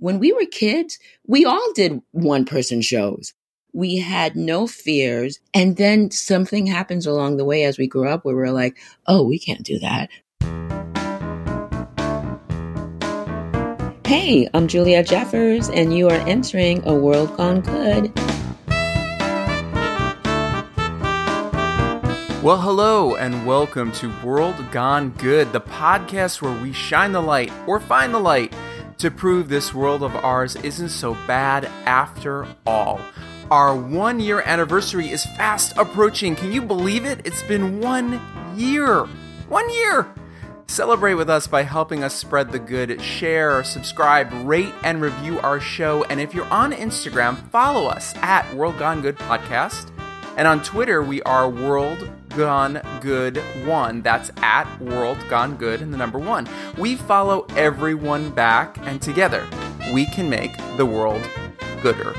when we were kids, we all did one person shows. We had no fears. And then something happens along the way as we grew up where we're like, oh, we can't do that. Hey, I'm Juliet Jeffers, and you are entering A World Gone Good. Well, hello, and welcome to World Gone Good, the podcast where we shine the light or find the light to prove this world of ours isn't so bad after all. Our one year anniversary is fast approaching. Can you believe it? It's been one year. One year! Celebrate with us by helping us spread the good. Share, subscribe, rate, and review our show. And if you're on Instagram, follow us at World Gone Good Podcast. And on Twitter, we are World Gone Good One. That's at World Gone Good and the number one. We follow everyone back, and together we can make the world gooder.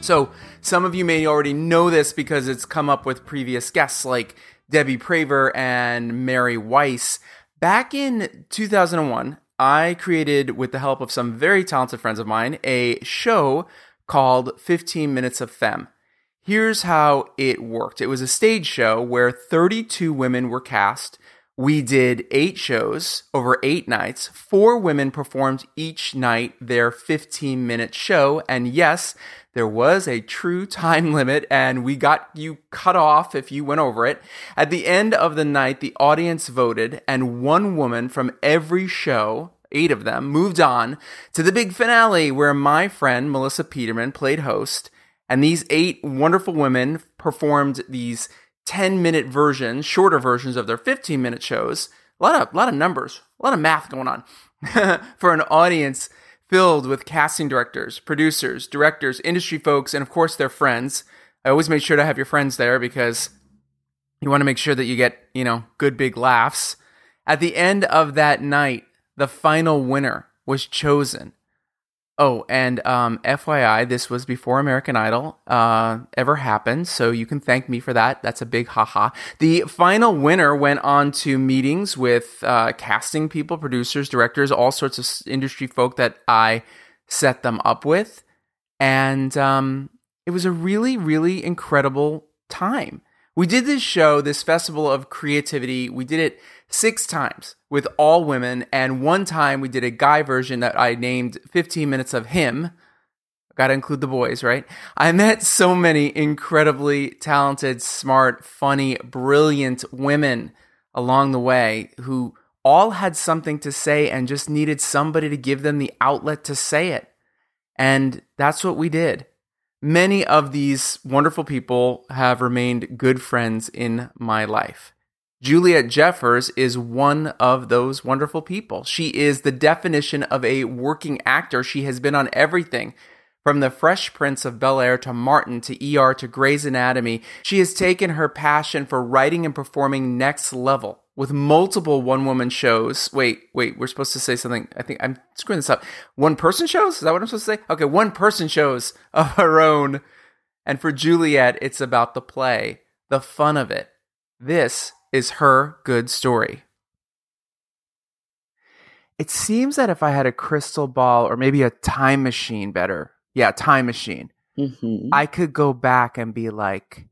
So, some of you may already know this because it's come up with previous guests like Debbie Praver and Mary Weiss. Back in 2001, I created, with the help of some very talented friends of mine, a show called 15 Minutes of Femme. Here's how it worked it was a stage show where 32 women were cast. We did eight shows over eight nights. Four women performed each night their 15 minute show. And yes, there was a true time limit, and we got you cut off if you went over it. At the end of the night, the audience voted, and one woman from every show eight of them, moved on to the big finale where my friend Melissa Peterman played host. And these eight wonderful women performed these 10 minute versions, shorter versions of their 15 minute shows. A lot of, a lot of numbers, a lot of math going on for an audience filled with casting directors, producers, directors, industry folks, and of course their friends. I always make sure to have your friends there because you want to make sure that you get, you know, good big laughs. At the end of that night, the final winner was chosen. Oh, and um, FYI, this was before American Idol uh, ever happened, so you can thank me for that. That's a big haha. The final winner went on to meetings with uh, casting people, producers, directors, all sorts of industry folk that I set them up with. And um, it was a really, really incredible time. We did this show, this festival of creativity. We did it six times with all women, and one time we did a guy version that I named 15 Minutes of Him. Gotta include the boys, right? I met so many incredibly talented, smart, funny, brilliant women along the way who all had something to say and just needed somebody to give them the outlet to say it. And that's what we did. Many of these wonderful people have remained good friends in my life. Juliet Jeffers is one of those wonderful people. She is the definition of a working actor. She has been on everything from The Fresh Prince of Bel Air to Martin to ER to Grey's Anatomy. She has taken her passion for writing and performing next level with multiple one woman shows. Wait, wait, we're supposed to say something. I think I'm screwing this up. One person shows? Is that what I'm supposed to say? Okay, one person shows of her own. And for Juliet, it's about the play, the fun of it. This is her good story. It seems that if I had a crystal ball or maybe a time machine, better, yeah, time machine, mm-hmm. I could go back and be like,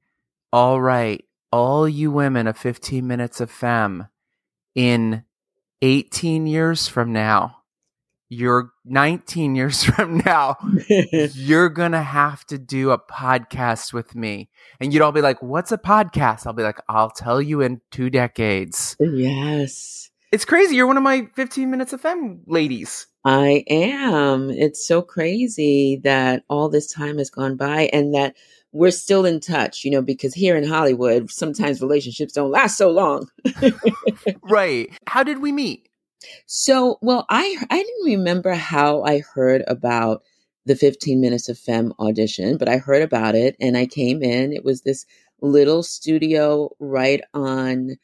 all right, all you women of 15 minutes of femme in 18 years from now, you're 19 years from now, you're going to have to do a podcast with me. And you'd all be like, What's a podcast? I'll be like, I'll tell you in two decades. Yes. It's crazy. You're one of my 15 minutes of femme ladies. I am. It's so crazy that all this time has gone by and that we're still in touch, you know, because here in Hollywood, sometimes relationships don't last so long. right. How did we meet? So, well, I I didn't remember how I heard about the 15 minutes of femme audition, but I heard about it and I came in. It was this little studio right on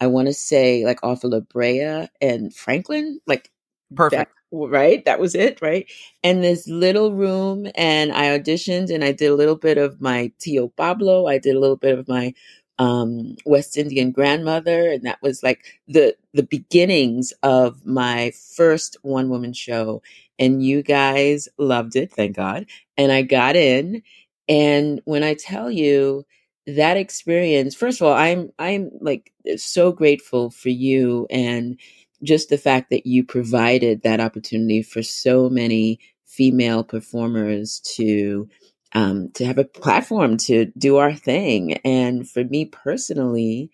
I want to say like off of La Brea and Franklin, like perfect. Right? That was it, right? And this little room and I auditioned and I did a little bit of my Tio Pablo, I did a little bit of my um, West Indian grandmother, and that was like the the beginnings of my first one woman show. And you guys loved it, thank God. And I got in, and when I tell you that experience, first of all, I'm I'm like so grateful for you and just the fact that you provided that opportunity for so many female performers to um, to have a platform to do our thing. And for me personally,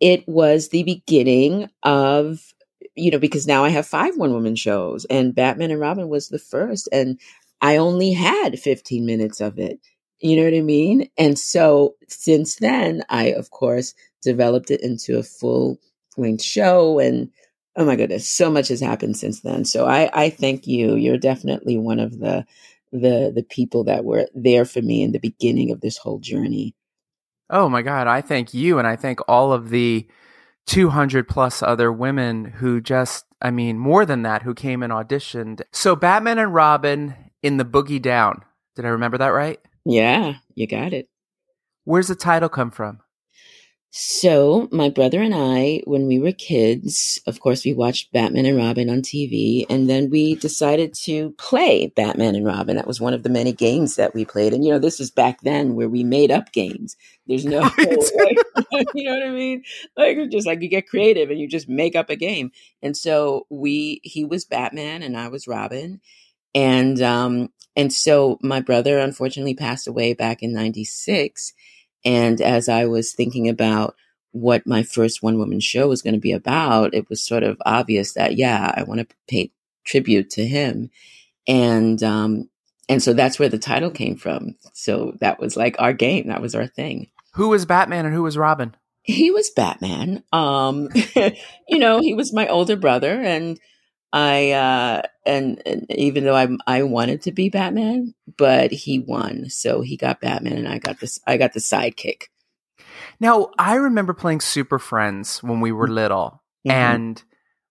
it was the beginning of, you know, because now I have five one woman shows, and Batman and Robin was the first, and I only had 15 minutes of it. You know what I mean? And so since then, I, of course, developed it into a full length show. And oh my goodness, so much has happened since then. So I, I thank you. You're definitely one of the the the people that were there for me in the beginning of this whole journey. Oh my God, I thank you and I thank all of the 200 plus other women who just, I mean, more than that, who came and auditioned. So Batman and Robin in the Boogie Down. Did I remember that right? Yeah, you got it. Where's the title come from? So, my brother and I, when we were kids, of course, we watched Batman and Robin on TV, and then we decided to play Batman and Robin. That was one of the many games that we played. And, you know, this is back then where we made up games. There's no, like, you know what I mean? Like, just like you get creative and you just make up a game. And so we, he was Batman and I was Robin. And, um, and so my brother unfortunately passed away back in 96 and as I was thinking about what my first one woman show was going to be about, it was sort of obvious that, yeah, I want to pay tribute to him. And, um, and so that's where the title came from. So that was like our game. That was our thing. Who was Batman and who was Robin? He was Batman. Um, you know, he was my older brother and, I uh and, and, even though I I wanted to be Batman, but he won, so he got Batman, and I got this I got the sidekick. Now I remember playing Super Friends when we were little, mm-hmm. and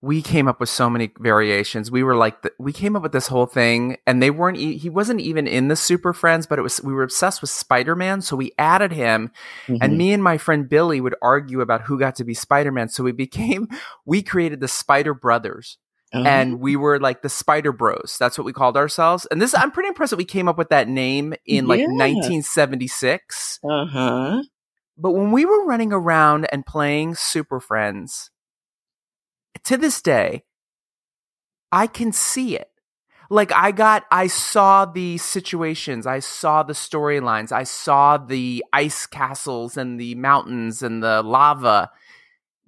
we came up with so many variations. We were like, the, we came up with this whole thing, and they weren't. E- he wasn't even in the Super Friends, but it was. We were obsessed with Spider Man, so we added him. Mm-hmm. And me and my friend Billy would argue about who got to be Spider Man. So we became. We created the Spider Brothers. Uh-huh. And we were like the Spider Bros. That's what we called ourselves. And this, I'm pretty impressed that we came up with that name in like yeah. 1976. Uh huh. But when we were running around and playing Super Friends, to this day, I can see it. Like I got, I saw the situations, I saw the storylines, I saw the ice castles and the mountains and the lava.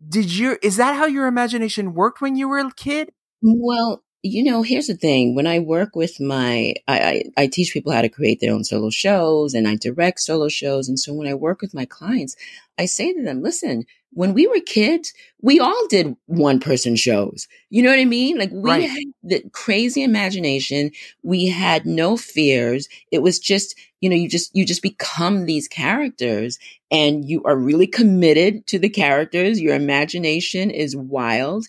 Did you, is that how your imagination worked when you were a kid? Well, you know, here's the thing. When I work with my, I, I, I, teach people how to create their own solo shows and I direct solo shows. And so when I work with my clients, I say to them, listen, when we were kids, we all did one person shows. You know what I mean? Like we right. had the crazy imagination. We had no fears. It was just, you know, you just, you just become these characters and you are really committed to the characters. Your imagination is wild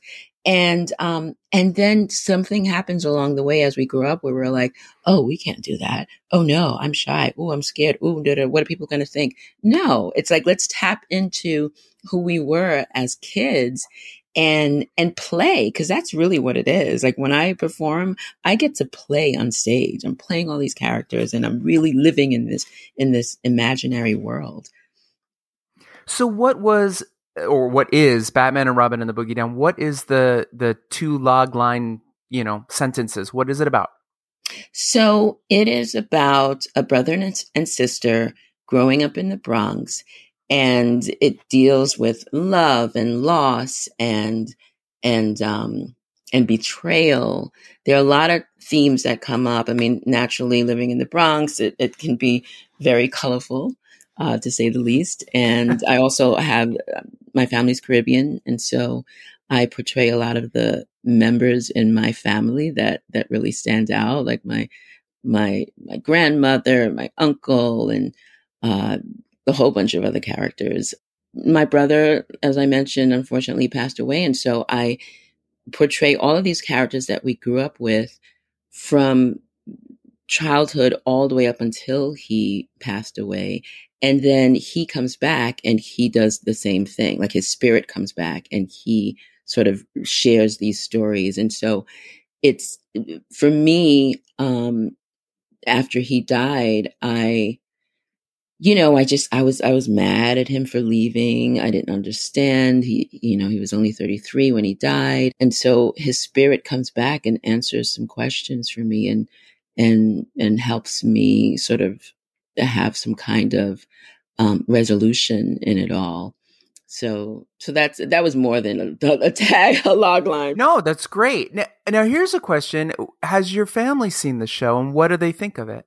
and um and then something happens along the way as we grow up where we're like oh we can't do that. Oh no i'm shy. Oh i'm scared. Oh what are people going to think? No it's like let's tap into who we were as kids and and play because that's really what it is. Like when i perform i get to play on stage. I'm playing all these characters and i'm really living in this in this imaginary world. So what was or what is Batman and Robin and the Boogie Down? What is the the two log line, you know, sentences? What is it about? So it is about a brother and, sister growing up in the Bronx, and it deals with love and loss and and um and betrayal. There are a lot of themes that come up. I mean, naturally, living in the Bronx, it, it can be very colorful uh, to say the least. And I also have my family's Caribbean, and so I portray a lot of the members in my family that that really stand out, like my my my grandmother, my uncle, and uh, a whole bunch of other characters. My brother, as I mentioned, unfortunately passed away, and so I portray all of these characters that we grew up with from childhood all the way up until he passed away And then he comes back and he does the same thing. Like his spirit comes back and he sort of shares these stories. And so it's for me, um, after he died, I, you know, I just, I was, I was mad at him for leaving. I didn't understand. He, you know, he was only 33 when he died. And so his spirit comes back and answers some questions for me and, and, and helps me sort of have some kind of um, resolution in it all. So, so that's that was more than a, a tag, a log line. No, that's great. Now, now, here's a question: Has your family seen the show, and what do they think of it?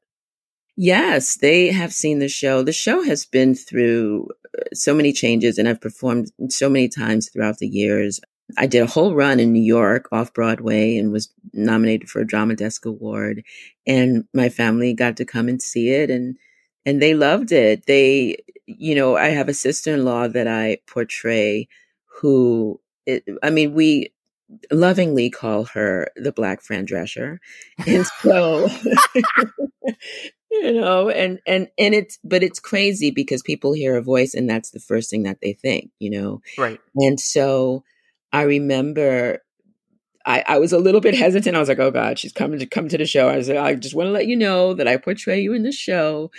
Yes, they have seen the show. The show has been through uh, so many changes, and I've performed so many times throughout the years. I did a whole run in New York off Broadway and was nominated for a Drama Desk Award. And my family got to come and see it, and and they loved it. They, you know, I have a sister in law that I portray who, it, I mean, we lovingly call her the Black Fran Drescher. And so, you know, and, and, and it's, but it's crazy because people hear a voice and that's the first thing that they think, you know? Right. And so I remember I, I was a little bit hesitant. I was like, "Oh God, she's coming to come to the show." I was like, "I just want to let you know that I portray you in the show,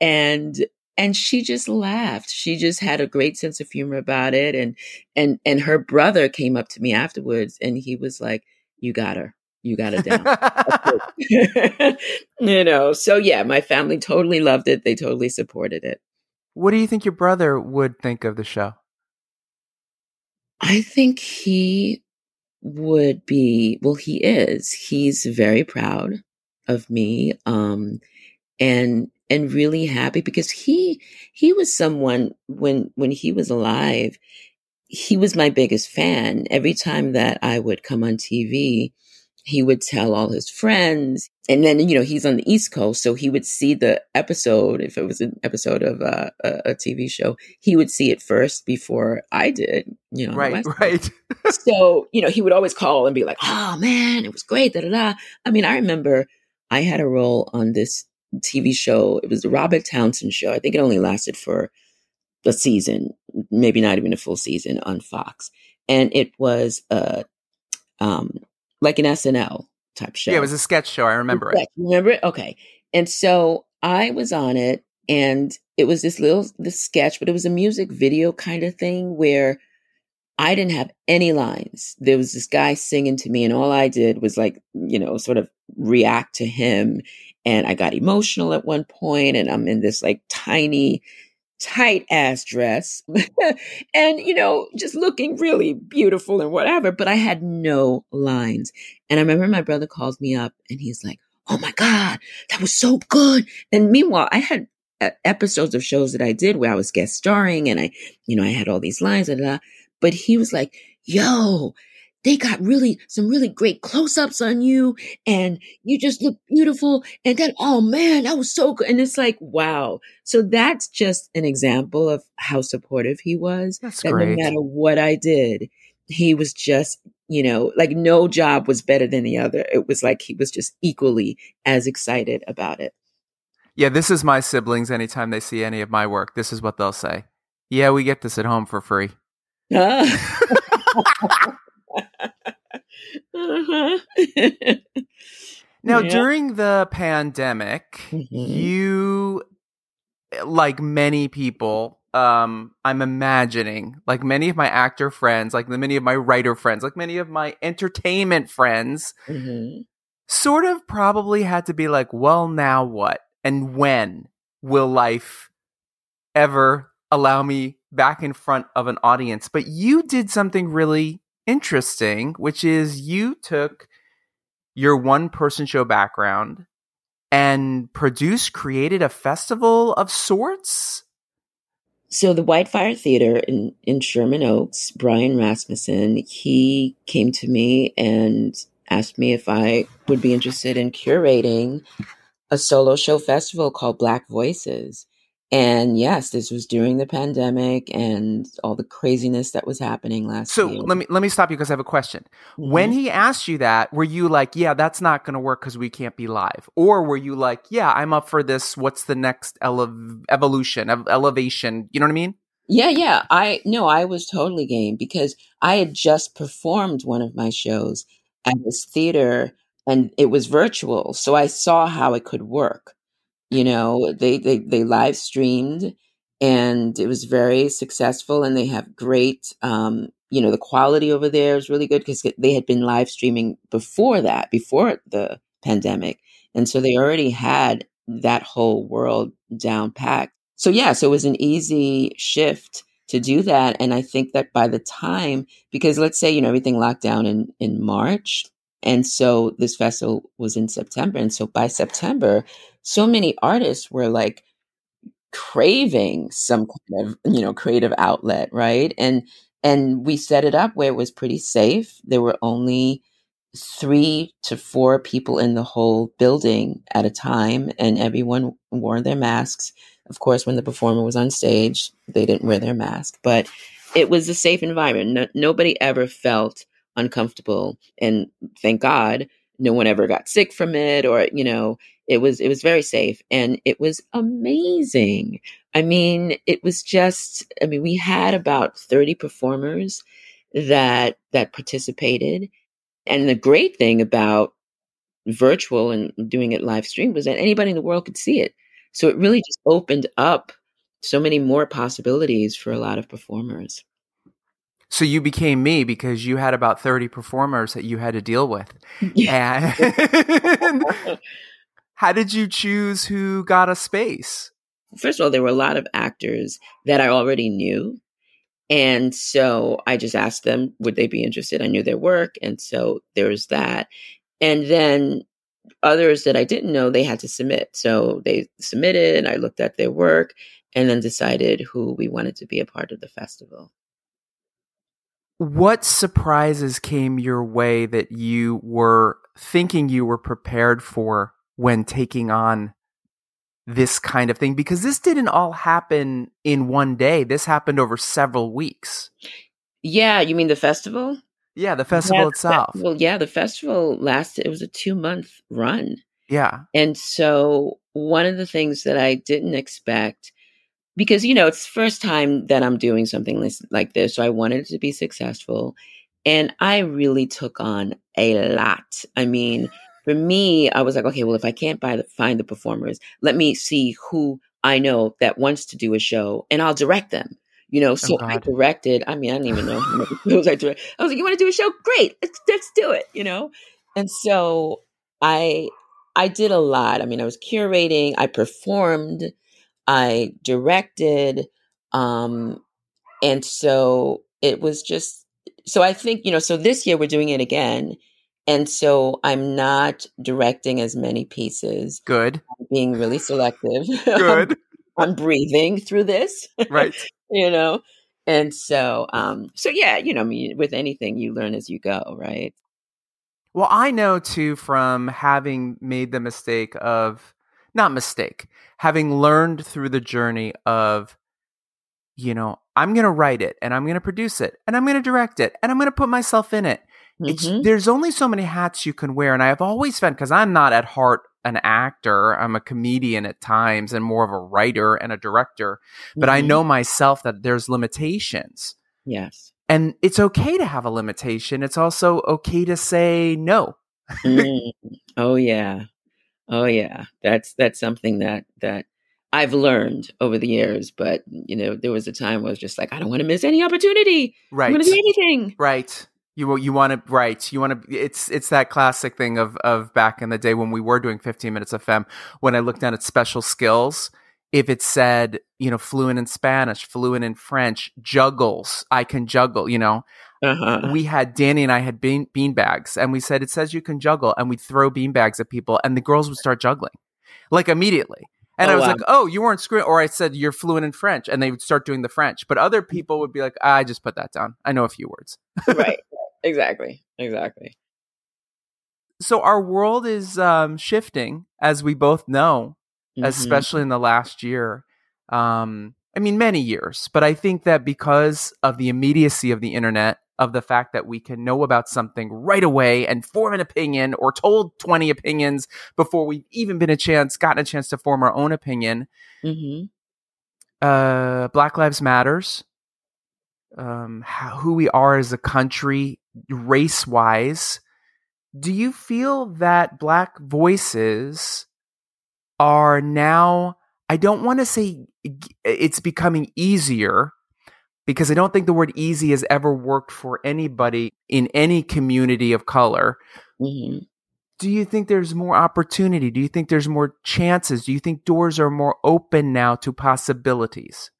and and she just laughed. She just had a great sense of humor about it and and and her brother came up to me afterwards and he was like you got her. You got it down. You know so yeah my family totally loved it. They totally supported it. What do you think your brother would think of the show? I think he would be well he is. He's very proud of me um and and really happy because he he was someone when when he was alive he was my biggest fan. Every time that i would come on tv he would tell all his friends and then you know he's on the east coast so he would see the episode if it was an episode of uh, a, a tv show he would see it first before i did you know right right. So you know he would always call and be like oh man it was great da da da. I mean i remember i had a role on this TV show. It was the Robert Townsend show. I think it only lasted for a season, maybe not even a full season on Fox. And it was uh, um, like an SNL type show. Yeah, it was a sketch show. I remember it. Remember it? Okay. And so I was on it, and it was this little this sketch, but it was a music video kind of thing where I didn't have any lines. There was this guy singing to me, and all I did was like, you know, sort of react to him. And I got emotional at one point, and I'm in this like tiny, tight ass dress and, you know, just looking really beautiful and whatever. But I had no lines. And I remember my brother calls me up and he's like, Oh my God, that was so good. And meanwhile, I had uh, episodes of shows that I did where I was guest starring and I, you know, I had all these lines. Blah, blah. But he was like, yo, they got really some really great close-ups on you and you just look beautiful and then oh man that was so good and it's like wow. So that's just an example of how supportive he was that's that great. no matter what i did he was just you know like no job was better than the other. It was like he was just equally as excited about it. Yeah this is my siblings anytime they see any of my work. This is what they'll say. Yeah we get this at home for free uh-huh. now, Yeah. during the pandemic, Mhm. you, like many people, um, I'm imagining, like many of my actor friends, like many of my writer friends, like many of my entertainment friends, Mhm. sort of probably had to be like, well, now what? And when will life ever allow me back in front of an audience? But you did something really interesting, which is you took your one person show background and produced, created a festival of sorts. So the Whitefire Theater in, in Sherman Oaks, Brian Rasmussen, he came to me and asked me if I would be interested in curating a solo show festival called Black Voices. And yes, this was during the pandemic and all the craziness that was happening last So year. let me let me stop you because I have a question. Mhm. When he asked you that, were you like, "Yeah, that's not going to work because we can't be live," or were you like, "Yeah, I'm up for this. What's the next ele- evolution, ev- elevation?" You know what I mean? Yeah, yeah. I no, I was totally game because I had just performed one of my shows at this theater and it was virtual. So I saw how it could work. You know, they they they live streamed and it was very successful and they have great um you know, the quality over there is really good because they had been live streaming before that, before the pandemic. And so they already had that whole world down packed. So yeah, so it was an easy shift to do that. And I think that by the time, because let's say, you know, everything locked down in, in March. And so this festival was in September. And so by September, so many artists were like craving some kind of, you know, creative outlet, right? And and we set it up where it was pretty safe. There were only three to four people in the whole building at a time, and everyone wore their masks. Of course, when the performer was on stage, they didn't wear their mask, but it was a safe environment. No, nobody ever felt uncomfortable, and thank God, no one ever got sick from it, or you know, it was it was very safe, and it was amazing. I mean, it was just. I mean, we had about thirty performers that that participated, and the great thing about virtual and doing it live stream was that anybody in the world could see it. So it really just opened up so many more possibilities for a lot of performers. So you became me because you had about 30 performers that you had to deal with. And how did you choose who got a space? First of all, there were a lot of actors that I already knew. And so I just asked them, would they be interested? I knew their work. And so there was that. And then others that I didn't know, they had to submit. So they submitted, and I looked at their work, and then decided who we wanted to be a part of the festival. What surprises came your way that you were thinking you were prepared for when taking on this kind of thing? Because this didn't all happen in one day. This happened over several weeks. Yeah, you mean the festival? Yeah, the festival yeah, itself. Well, yeah, the festival lasted, it was a two month run. Yeah. And so one of the things that I didn't expect, because, you know, it's the first time that I'm doing something like this. So I wanted it to be successful. And I really took on a lot. I mean, for me, I was like, okay, well, if I can't buy the, find the performers, let me see who I know that wants to do a show and I'll direct them. You know, oh, so oh I directed. I mean, I didn't even know how many shows I directed. I was like, "You want to do a show? Great, let's let's do it." You know, and so I I did a lot. I mean, I was curating, I performed, I directed, um, and so it was just. So I think you know. So this year we're doing it again, and so I'm not directing as many pieces. Good. I'm being really selective. Good. I'm breathing through this. Right. you know? And so, um, so yeah, you know, I mean, with anything you learn as you go, right? Well, I know too from having made the mistake of, not mistake, having learned through the journey of, you know, I'm going to write it and I'm going to produce it and I'm going to direct it and I'm going to put myself in it. Mm-hmm. It's, there's only so many hats you can wear. And I have always found, because I'm not at heart an actor. I'm a comedian at times and more of a writer and a director. But mm-hmm. I know myself that there's limitations. Yes. And it's okay to have a limitation. It's also okay to say no. mm. Oh yeah. Oh yeah. That's that's something that that I've learned over the years, but you know, there was a time where I was just like, I don't want to miss any opportunity. Right. I'm gonna do anything. Right. You you want to right. You want to. It's it's that classic thing of of back in the day when we were doing 15 minutes of femme. When I looked down at special skills, if it said you know fluent in Spanish, fluent in French, juggles, I can juggle. You know, uh-huh. we had Danny and I had bean bean bags, and we said it says you can juggle, and we'd throw bean bags at people, and the girls would start juggling, like immediately. And oh, I was wow. like, "Oh, you weren't screwing," or I said, "You're fluent in French," and they would start doing the French. But other people would be like, "I just put that down. I know a few words." right. Exactly. Exactly. So our world is um, shifting, as we both know, mm-hmm. especially in the last year. Um, I mean, many years, but I think that because of the immediacy of the internet, of the fact that we can know about something right away and form an opinion or told 20 opinions before we've even been a chance, gotten a chance to form our own opinion. Mm-hmm. Uh, Black Lives Matters, um, how, who we are as a country, race wise. Do you feel that Black voices are now, I don't want to say it's becoming easier because I don't think the word easy has ever worked for anybody in any community of color. Mm-hmm. Do you think there's more opportunity? Do you think there's more chances? Do you think doors are more open now to possibilities?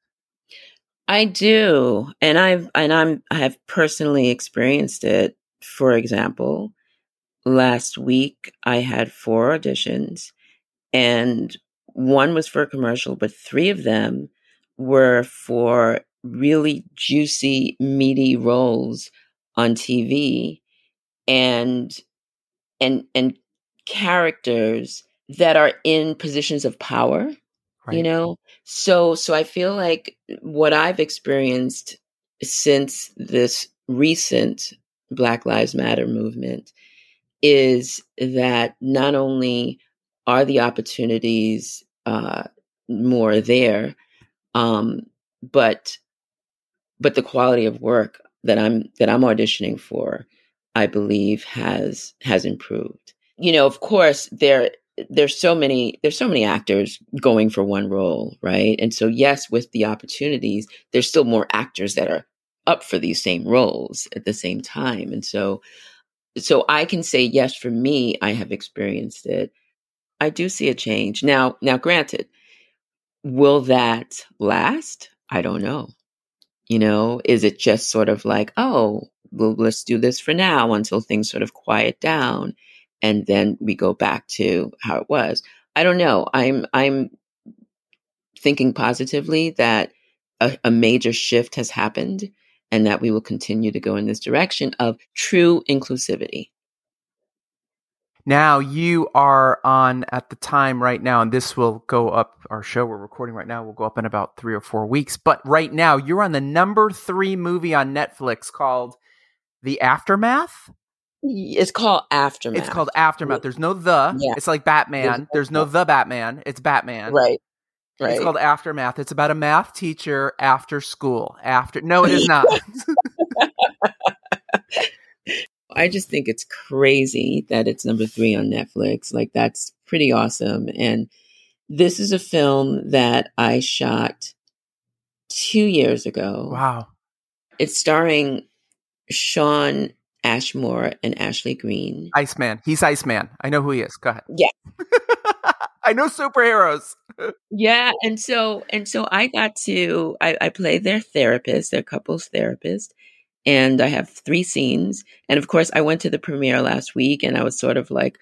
I do. And I've and I'm I have personally experienced it. For example, last week I had four auditions and one was for a commercial, but three of them were for really juicy, meaty roles on TV and and and characters that are in positions of power. Right. You know? So so I feel like what I've experienced since this recent Black Lives Matter movement is that not only are the opportunities uh, more there, um, but but the quality of work that I'm that I'm auditioning for, I believe has has improved. You know, of course, there there's so many there's so many actors going for one role, right? And so yes, with the opportunities, there's still more actors that are up for these same roles at the same time. And so so I can say yes for me, I have experienced it. I do see a change. Now now granted, will that last? I don't know. You know, is it just sort of like, oh, well, let's do this for now until things sort of quiet down and then we go back to how it was. I don't know. I'm I'm thinking positively that a, a major shift has happened and that we will continue to go in this direction of true inclusivity. Now you are on at the time right now, and this will go up. Our show we're recording right now will go up in about three or four weeks. But right now, you're on the number three movie on Netflix called The Aftermath. It's called Aftermath. It's called Aftermath. There's no the. Yeah. It's like Batman. There's no the Batman. It's Batman. Right. Right. It's called Aftermath. It's about a math teacher after school. After no, it is not. I just think it's crazy that it's number three on Netflix. Like, that's pretty awesome. And this is a film that I shot two years ago. Wow. It's starring Shawn Ashmore and Ashley Greene. Iceman. He's Iceman. I know who he is. Go ahead. Yeah. I know superheroes. yeah. And so and so I got to I, I play their therapist, their couples therapist and I have three scenes. And of course, I went to the premiere last week and I was sort of like,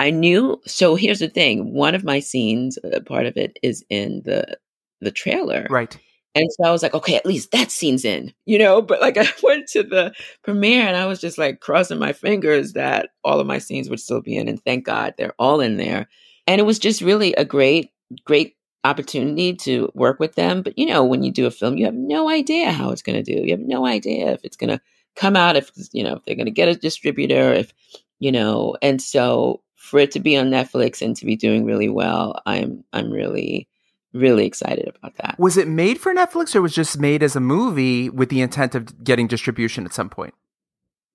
I knew. So here's the thing one of my scenes, uh, part of it is in the the trailer. Right. And so I was like, okay, at least that scene's in, you know? But like I went to the premiere and I was just like crossing my fingers that all of my scenes would still be in. And thank God they're all in there. And it was just really a great, great opportunity to work with them. But you know, when you do a film, you have no idea how it's going to do. You have no idea if it's going to come out, if you know, if they're going to get a distributor, if you know. And so, for it to be on Netflix and to be doing really well, I'm I'm really really excited about that. Was it made for Netflix or was it just made as a movie with the intent of getting distribution at some point?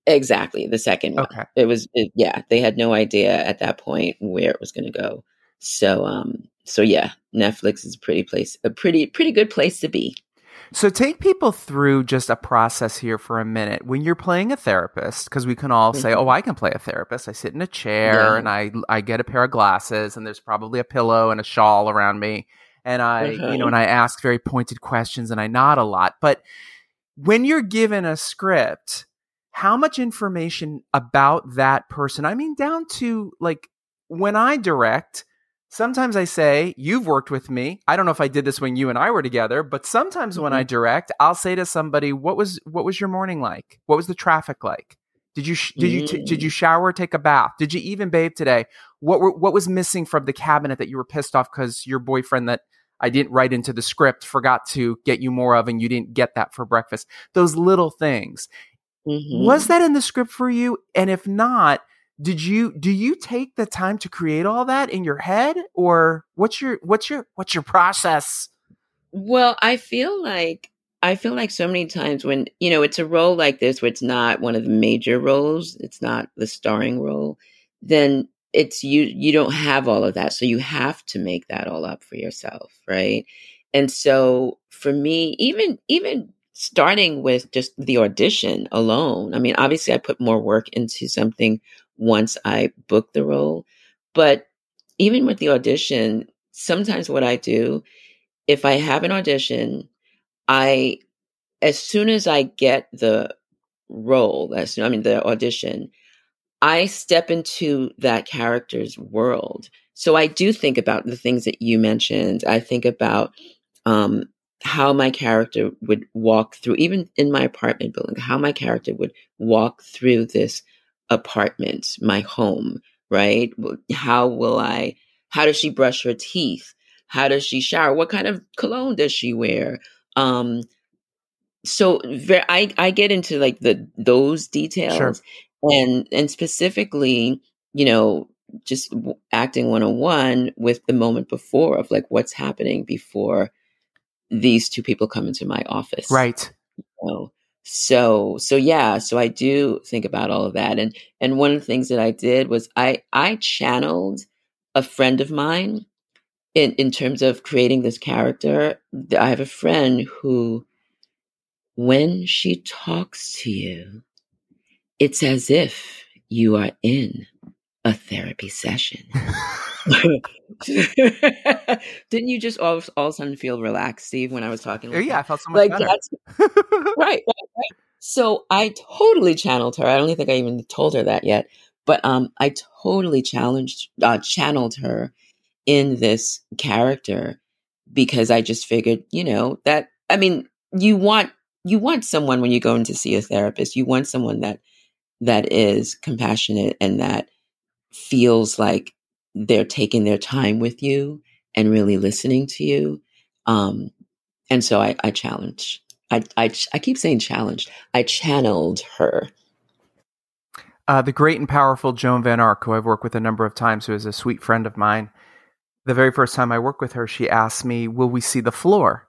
Exactly, the second one. Okay. It was it, yeah, they had no idea at that point where it was going to go. So um so yeah, Netflix is a pretty place, a pretty pretty good place to be. So take people through just a process here for a minute. When you're playing a therapist, because we can all mm-hmm. say, "Oh, I can play a therapist." I sit in a chair yeah. and I I get a pair of glasses and there's probably a pillow and a shawl around me, and I mm-hmm. you know and I ask very pointed questions and I nod a lot. But when you're given a script, how much information about that person? I mean, down to like when I direct Sometimes I say, You've worked with me. I don't know if I did this when you and I were together, but sometimes mm-hmm. when I mm-hmm. direct, I'll say to somebody, What was what was your morning like? What was the traffic like? Did you sh- did you t- did you mm. shower, take a bath? Did you even bathe today? What were, what was missing from the cabinet that you were pissed off because your boyfriend that I didn't write into the script, forgot to get you more of, and you didn't get that for breakfast. Those little things. Mm-hmm. Was that in the script for you? And if not, did you do you take the time to create all that in your head or what's your what's your what's your process? Well, I feel like I feel like so many times when, you know, it's a role like this where it's not one of the major roles, it's not the starring role, then it's you you don't have all of that. So you have to make that all up for yourself, right? And so for me, even even starting with just the audition alone, I mean, obviously I put more work into something once I book the role, but even with the audition, sometimes what I do, if I have an audition I, as soon as I get the role, as I mean the audition, I step into that character's world. So I do think about the things that you mentioned. I think about um, how my character would walk through, even in my apartment building, how my character would walk through this apartment, my home, right? How will I, how does she brush her teeth? How does she shower? What kind of cologne does she wear? Um, so very, I I get into like the those details sure. and and specifically, you know, just acting 101 with the moment before of like what's happening before these two people come into my office. Right. You know? So so yeah, so I do think about all of that and and one of the things that I did was I I channeled a friend of mine in, in terms of creating this character, I have a friend who, when she talks to you, it's as if you are in a therapy session. Didn't you just all, all of a sudden feel relaxed, Steve, when I was talking? yeah, you? I felt so much like better. That's, right, right, right. So I totally channeled her. I don't think I even told her that yet, but um, I totally challenged, uh, channeled her in this character because I just figured, you know, that I mean, you want you want someone when you go in to see a therapist, you want someone that that is compassionate and that feels like they're taking their time with you and really listening to you. Um, and so I, I challenge. I, I, I keep saying challenged. I channeled her. Uh, the great and powerful Joan Van Ark, who I've worked with a number of times, who is a sweet friend of mine, the very first time I worked with her, she asked me, Will we see the floor?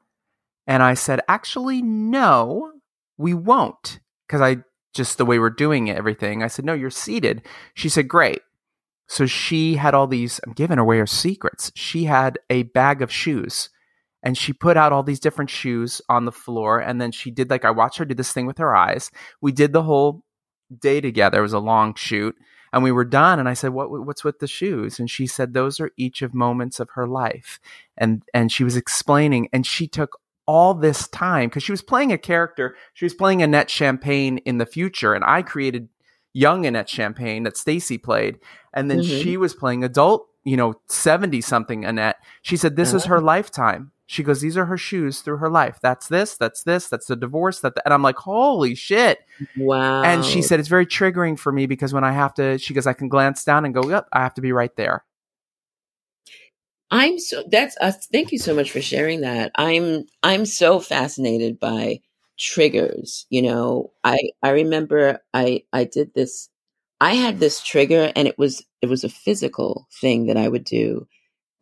And I said, Actually, no, we won't. Because I just the way we're doing it, everything. I said, No, you're seated. She said, Great. So she had all these, I'm giving away her secrets. She had a bag of shoes and she put out all these different shoes on the floor. And then she did like, I watched her do this thing with her eyes. We did the whole day together. It was a long shoot and we were done and i said what what's with the shoes and she said those are each of moments of her life and and she was explaining and she took all this time because she was playing a character she was playing annette champagne in the future and i created young annette champagne that stacy played and then mm-hmm. she was playing adult you know 70 something annette she said this uh-huh. is her lifetime she goes, These are her shoes through her life. That's this, that's this, that's the divorce. That the, and I'm like, Holy shit. Wow. And she said, It's very triggering for me because when I have to, she goes, I can glance down and go, Yep, I have to be right there. I'm so that's uh, thank you so much for sharing that. I'm I'm so fascinated by triggers. You know, I I remember I I did this I had this trigger and it was it was a physical thing that I would do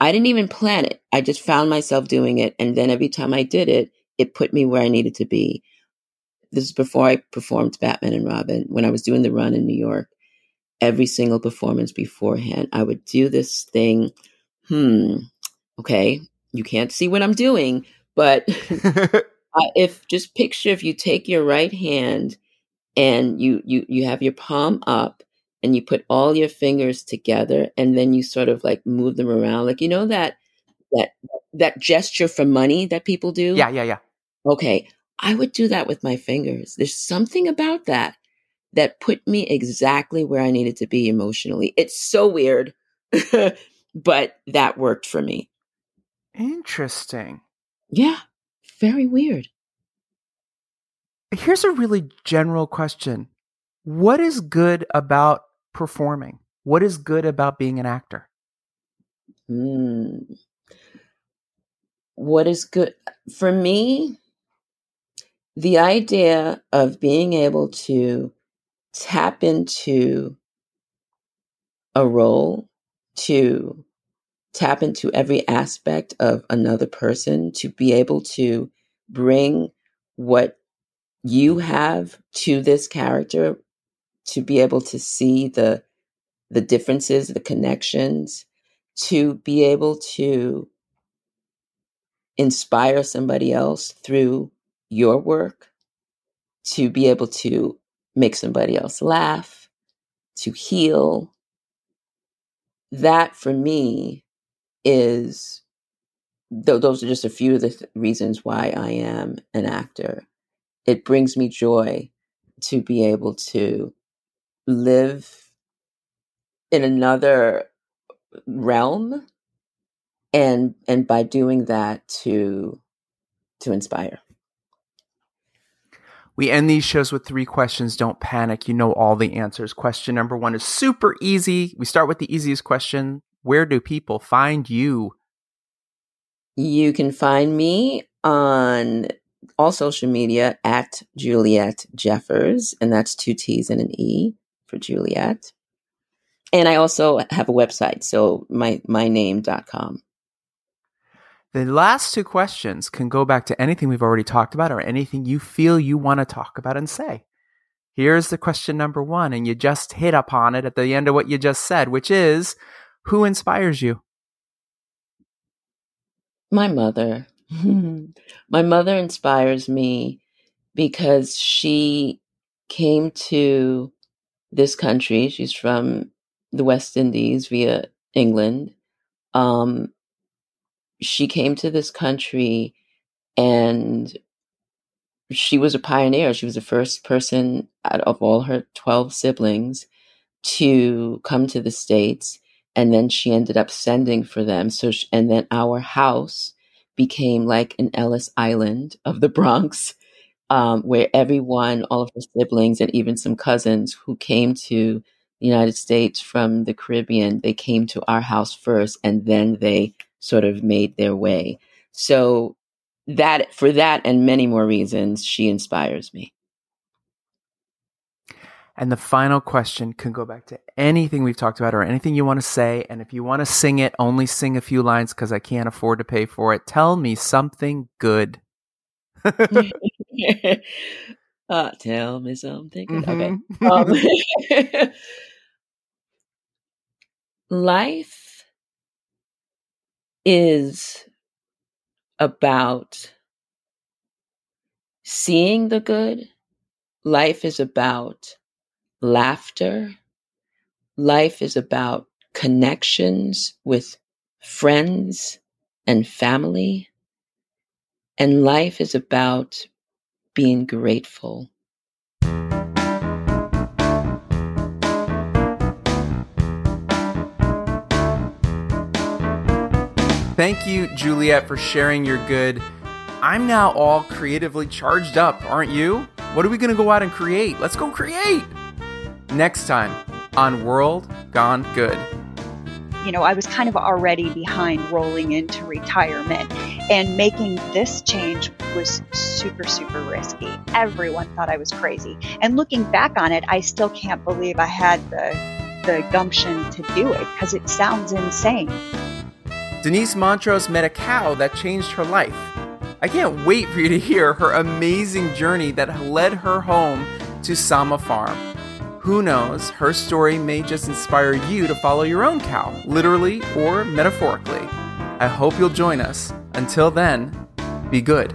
I didn't even plan it. I just found myself doing it. And then every time I did it, it put me where I needed to be. This is before I performed Batman and Robin. When I was doing the run in New York, every single performance beforehand, I would do this thing. Hmm, okay, you can't see what I'm doing, but uh, if just picture if you take your right hand and you you you have your palm up and you put all your fingers together and then you sort of like move them around like you know that that that gesture for money that people do? Yeah yeah yeah. Okay i would do that with my fingers. There's something about that that put me exactly where i needed to be emotionally. It's so weird but that worked for me. Interesting. Yeah very weird here's a really general question what is good about performing? What is good about being an actor? Mm. what is good for me the idea of being able to tap into a role to tap into every aspect of another person to be able to bring what you have to this character to be able to see the the differences the connections to be able to inspire somebody else through your work to be able to make somebody else laugh to heal. That for me is th- those are just a few of the th- reasons why I am an actor. It brings me joy to be able to live in another realm and and by doing that to to inspire we end these shows with three questions. Don't panic. You know all the answers. Question number one is super easy. We start with the easiest question Where do people find you? You can find me on all social media at Juliet Jeffers, and that's two T's and an E for Juliet. And I also have a website, so my myname.com. The last two questions can go back to anything we've already talked about or anything you feel you want to talk about and say. Here's the question number one, and you just hit upon it at the end of what you just said, which is who inspires you? My mother. My mother inspires me because she came to this country. She's from the West Indies via England. Um, she came to this country and she was a pioneer. She was the first person out of all her 12 siblings to come to the States. And then she ended up sending for them. So, she, and then our house became like an Ellis Island of the Bronx, um, where everyone, all of her siblings, and even some cousins who came to the United States from the Caribbean, they came to our house first and then they sort of made their way. So that for that and many more reasons, she inspires me. And the final question can go back to anything we've talked about or anything you want to say. And if you want to sing it, only sing a few lines because I can't afford to pay for it. Tell me something good. uh, tell me something good. Mm-hmm. Okay. Um, life is about seeing the good. Life is about laughter. Life is about connections with friends and family. And life is about being grateful. Thank you, Juliet, for sharing your good. I'm now all creatively charged up, aren't you? What are we going to go out and create? Let's go create! Next time on World Gone Good. You know, I was kind of already behind rolling into retirement, and making this change was super, super risky. Everyone thought I was crazy. And looking back on it, I still can't believe I had the, the gumption to do it because it sounds insane. Denise Montrose met a cow that changed her life. I can't wait for you to hear her amazing journey that led her home to Sama Farm. Who knows, her story may just inspire you to follow your own cow, literally or metaphorically. I hope you'll join us. Until then, be good.